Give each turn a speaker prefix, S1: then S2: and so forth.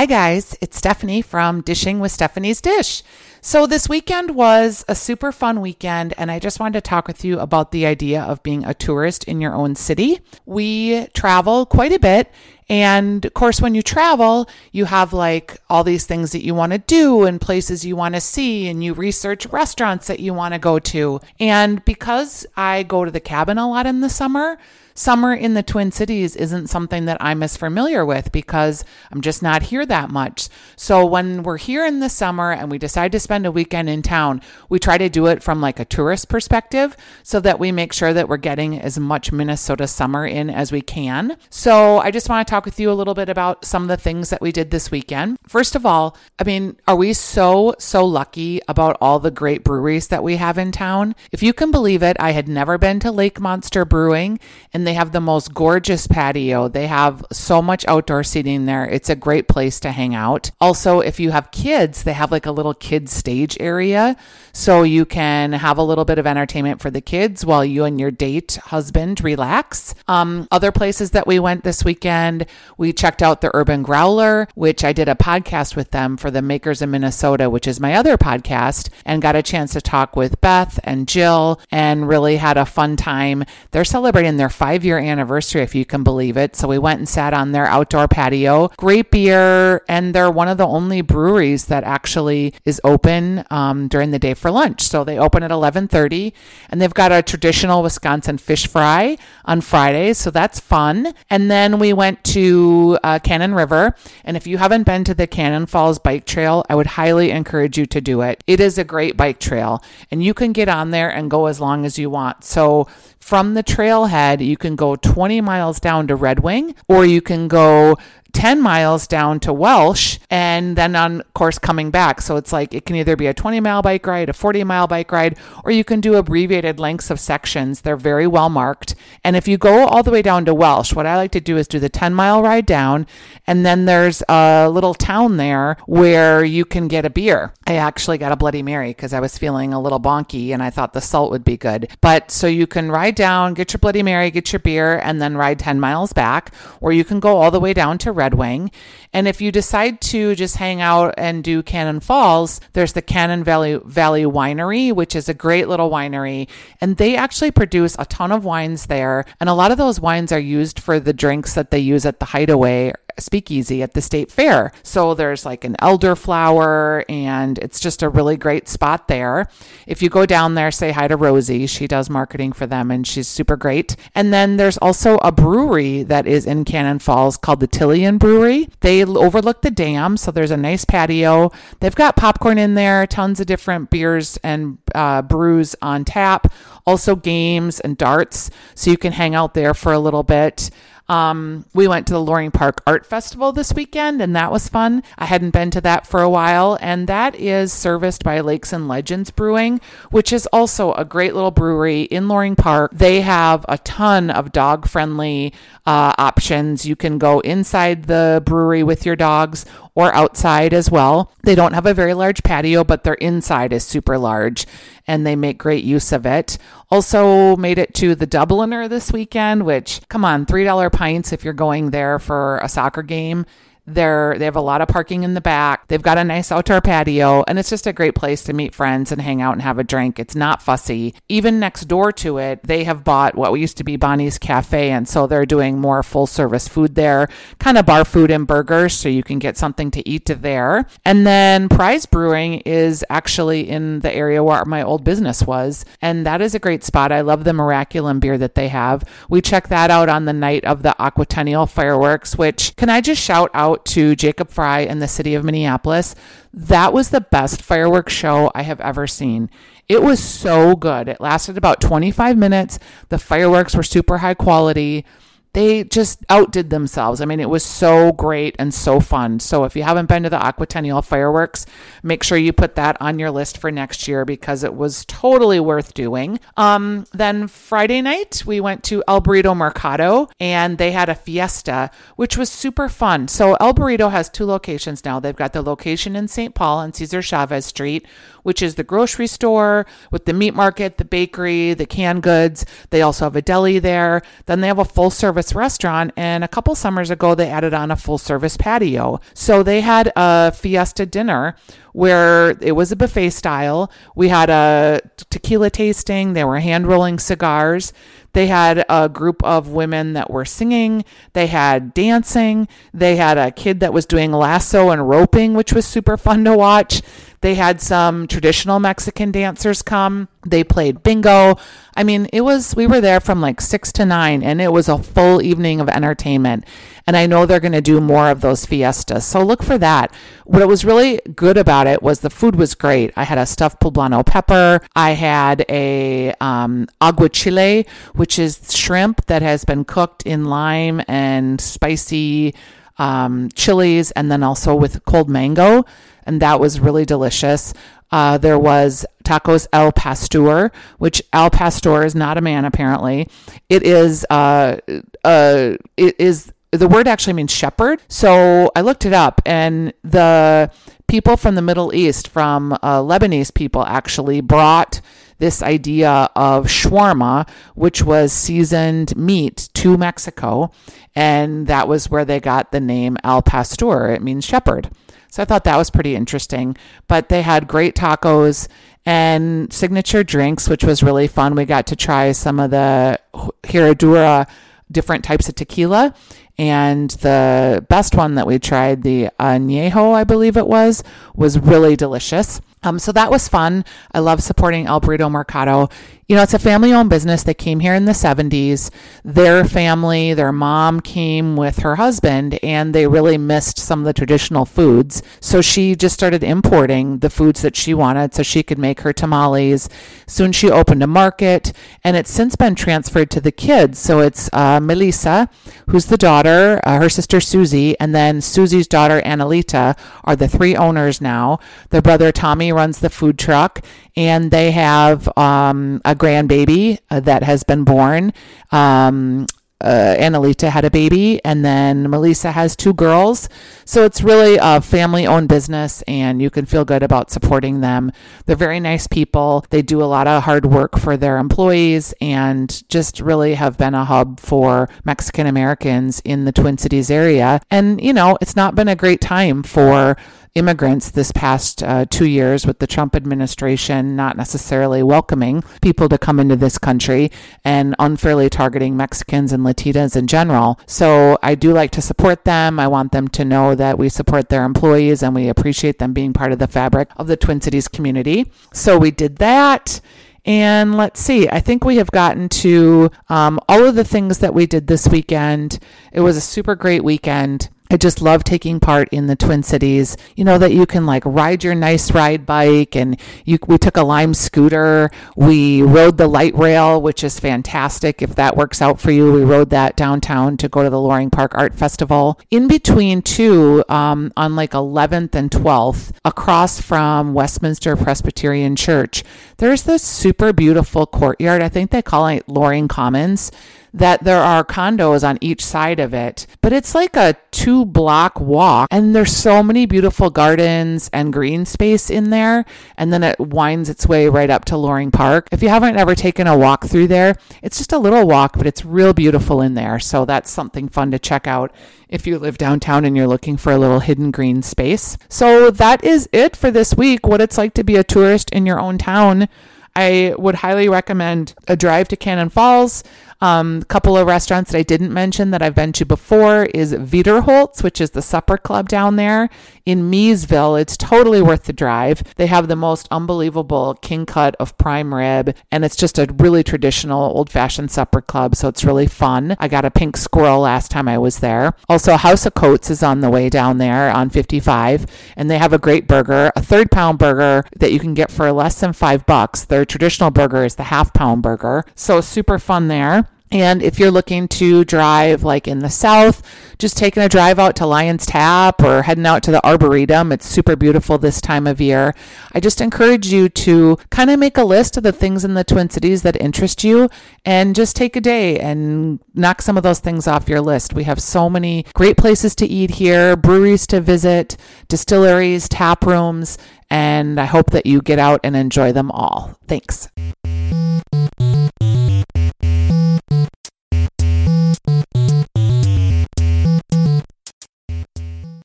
S1: Hi, guys. It's Stephanie from Dishing with Stephanie's Dish. So, this weekend was a super fun weekend, and I just wanted to talk with you about the idea of being a tourist in your own city. We travel quite a bit, and of course, when you travel, you have like all these things that you want to do and places you want to see, and you research restaurants that you want to go to. And because I go to the cabin a lot in the summer, summer in the Twin Cities isn't something that I'm as familiar with because I'm just not here that much. So when we're here in the summer and we decide to spend a weekend in town, we try to do it from like a tourist perspective so that we make sure that we're getting as much Minnesota summer in as we can. So I just want to talk with you a little bit about some of the things that we did this weekend. First of all, I mean, are we so, so lucky about all the great breweries that we have in town? If you can believe it, I had never been to Lake Monster Brewing and they have the most gorgeous patio. They have so much outdoor seating there. It's a great place to hang out. Also, if you have kids, they have like a little kids stage area so you can have a little bit of entertainment for the kids while you and your date husband relax. Um, other places that we went this weekend, we checked out the Urban Growler, which I did a podcast with them for the Makers in Minnesota, which is my other podcast, and got a chance to talk with Beth and Jill and really had a fun time. They're celebrating their five year anniversary, if you can believe it. So we went and sat on their outdoor patio. Great beer, and they're one of the only breweries that actually is open um, during the day for lunch. So they open at 11:30 and they've got a traditional Wisconsin fish fry on Fridays, so that's fun. And then we went to uh, Cannon River, and if you haven't been to the Cannon Falls bike trail, I would highly encourage you to do it. It is a great bike trail, and you can get on there and go as long as you want. So from the trailhead, you can go 20 miles down to Red Wing, or you can go 10 miles down to Welch and then on course coming back. So it's like it can either be a 20 mile bike ride, a 40 mile bike ride, or you can do abbreviated lengths of sections. They're very well marked. And if you go all the way down to Welch, what I like to do is do the 10 mile ride down. And then there's a little town there where you can get a beer. I actually got a Bloody Mary because I was feeling a little bonky and I thought the salt would be good. But so you can ride down, get your Bloody Mary, get your beer, and then ride 10 miles back, or you can go all the way down to Red Wing. And if you decide to just hang out and do Cannon Falls, there's the Cannon Valley Valley Winery, which is a great little winery, and they actually produce a ton of wines there. And a lot of those wines are used for the drinks that they use at the Hideaway speakeasy at the state fair. So there's like an elderflower and it's just a really great spot there. If you go down there, say hi to Rosie. She does marketing for them and she's super great. And then there's also a brewery that is in Cannon Falls called the Tilion Brewery. They overlook the dam, so there's a nice patio. They've got popcorn in there, tons of different beers and uh, brews on tap, also games and darts, so you can hang out there for a little bit. Um, we went to the Loring Park Art Festival this weekend, and that was fun. I hadn't been to that for a while, and that is serviced by Lakes and Legends Brewing, which is also a great little brewery in Loring Park. They have a ton of dog friendly uh, options. You can go inside the brewery with your dogs or outside as well. They don't have a very large patio, but their inside is super large and they make great use of it. Also, made it to the Dubliner this weekend, which, come on, $3 pints if you're going there for a soccer game they're they have a lot of parking in the back. They've got a nice outdoor patio, and it's just a great place to meet friends and hang out and have a drink. It's not fussy. Even next door to it, they have bought what used to be Bonnie's Cafe, and so they're doing more full service food there, kind of bar food and burgers, so you can get something to eat there. And then Pryes Brewing is actually in the area where my old business was, and that is a great spot. I love the Miraculum beer that they have. We checked that out on the night of the Aquatennial fireworks, which can I just shout out to Jacob Frey in the city of Minneapolis. That was the best fireworks show I have ever seen. It was so good. It lasted about 25 minutes. The fireworks were super high quality they just outdid themselves. I mean, it was so great and so fun. So if you haven't been to the Aquatennial fireworks, make sure you put that on your list for next year because it was totally worth doing. Um, then Friday night, we went to El Burrito Mercado and they had a fiesta, which was super fun. So El Burrito has two locations now. They've got the location in St. Paul on Cesar Chavez Street, which is the grocery store with the meat market, the bakery, the canned goods. They also have a deli there. Then they have a full service restaurant. And a couple summers ago, they added on a full service patio. So they had a fiesta dinner where it was a buffet style. We had a tequila tasting, they were hand rolling cigars. They had a group of women that were singing. They had dancing. They had a kid that was doing lasso and roping, which was super fun to watch. They had some traditional Mexican dancers come. They played bingo. I mean, it was, we were there from like six to nine, and it was a full evening of entertainment. And I know they're going to do more of those fiestas. So look for that. What was really good about it was the food was great. I had a stuffed poblano pepper. I had a um, aguachile, which is shrimp that has been cooked in lime and spicy um, chilies, and then also with cold mango and that was really delicious. Uh, there was tacos El Pastor, which El Pastor is not a man apparently. It is uh, uh, it is the word actually means shepherd. So I looked it up, and the people from the Middle East, from uh, Lebanese people, actually brought this idea of shawarma, which was seasoned meat, to Mexico, and that was where they got the name El Pastor. It means shepherd. So I thought that was pretty interesting. But they had great tacos and signature drinks, which was really fun. We got to try some of the Herradura different types of tequila. And the best one that we tried, the añejo, I believe it was, was really delicious. Um, so that was fun. I love supporting El Burrito Mercado. You know, it's a family owned business. They came here in the 70s. Their family, their mom came with her husband, and they really missed some of the traditional foods. So she just started importing the foods that she wanted so she could make her tamales. Soon she opened a market, and it's since been transferred to the kids. So it's uh, Melissa, who's the daughter, uh, her sister Susie, and then Susie's daughter Annalita are the three owners now. Their brother Tommy runs the food truck, and they have um, a grandbaby uh, that has been born. Um, uh, Annalita had a baby, and then Melissa has two girls. So it's really a family owned business, and you can feel good about supporting them. They're very nice people. They do a lot of hard work for their employees and just really have been a hub for Mexican Americans in the Twin Cities area. And, you know, it's not been a great time for immigrants this past uh, two years with the Trump administration not necessarily welcoming people to come into this country and unfairly targeting Mexicans and Latinas in general. So I do like to support them. I want them to know that we support their employees and we appreciate them being part of the fabric of the Twin Cities community. So we did that. And let's see, I think we have gotten to um, all of the things that we did this weekend. It was a super great weekend. I just love taking part in the Twin Cities. You know that you can like ride your nice ride bike, and you we took a Lime scooter. We rode the light rail, which is fantastic. If that works out for you, we rode that downtown to go to the Loring Park Art Festival. In between two, um, on like 11th and 12th, across from Westminster Presbyterian Church, there's this super beautiful courtyard. I think they call it Loring Commons that there are condos on each side of it, but it's like a two block walk and there's so many beautiful gardens and green space in there. And then it winds its way right up to Loring Park. If you haven't ever taken a walk through there, it's just a little walk, but it's real beautiful in there. So that's something fun to check out if you live downtown and you're looking for a little hidden green space. So that is it for this week. What it's like to be a tourist in your own town. I would highly recommend a drive to Cannon Falls. A um, couple of restaurants that I didn't mention that I've been to before is Wiederholt's, which is the supper club down there in Miesville. It's totally worth the drive. They have the most unbelievable king cut of prime rib, and it's just a really traditional old fashioned supper club, so it's really fun. I got a pink squirrel last time I was there. Also, House of Coats is on the way down there on 55, and they have a great burger, a third pound burger that you can get for less than five bucks. Their traditional burger is the half pound burger, so super fun there. And if you're looking to drive like in the south, just taking a drive out to Lion's Tap or heading out to the Arboretum, it's super beautiful this time of year. I just encourage you to kind of make a list of the things in the Twin Cities that interest you and just take a day and knock some of those things off your list. We have so many great places to eat here, breweries to visit, distilleries, tap rooms, and I hope that you get out and enjoy them all. Thanks.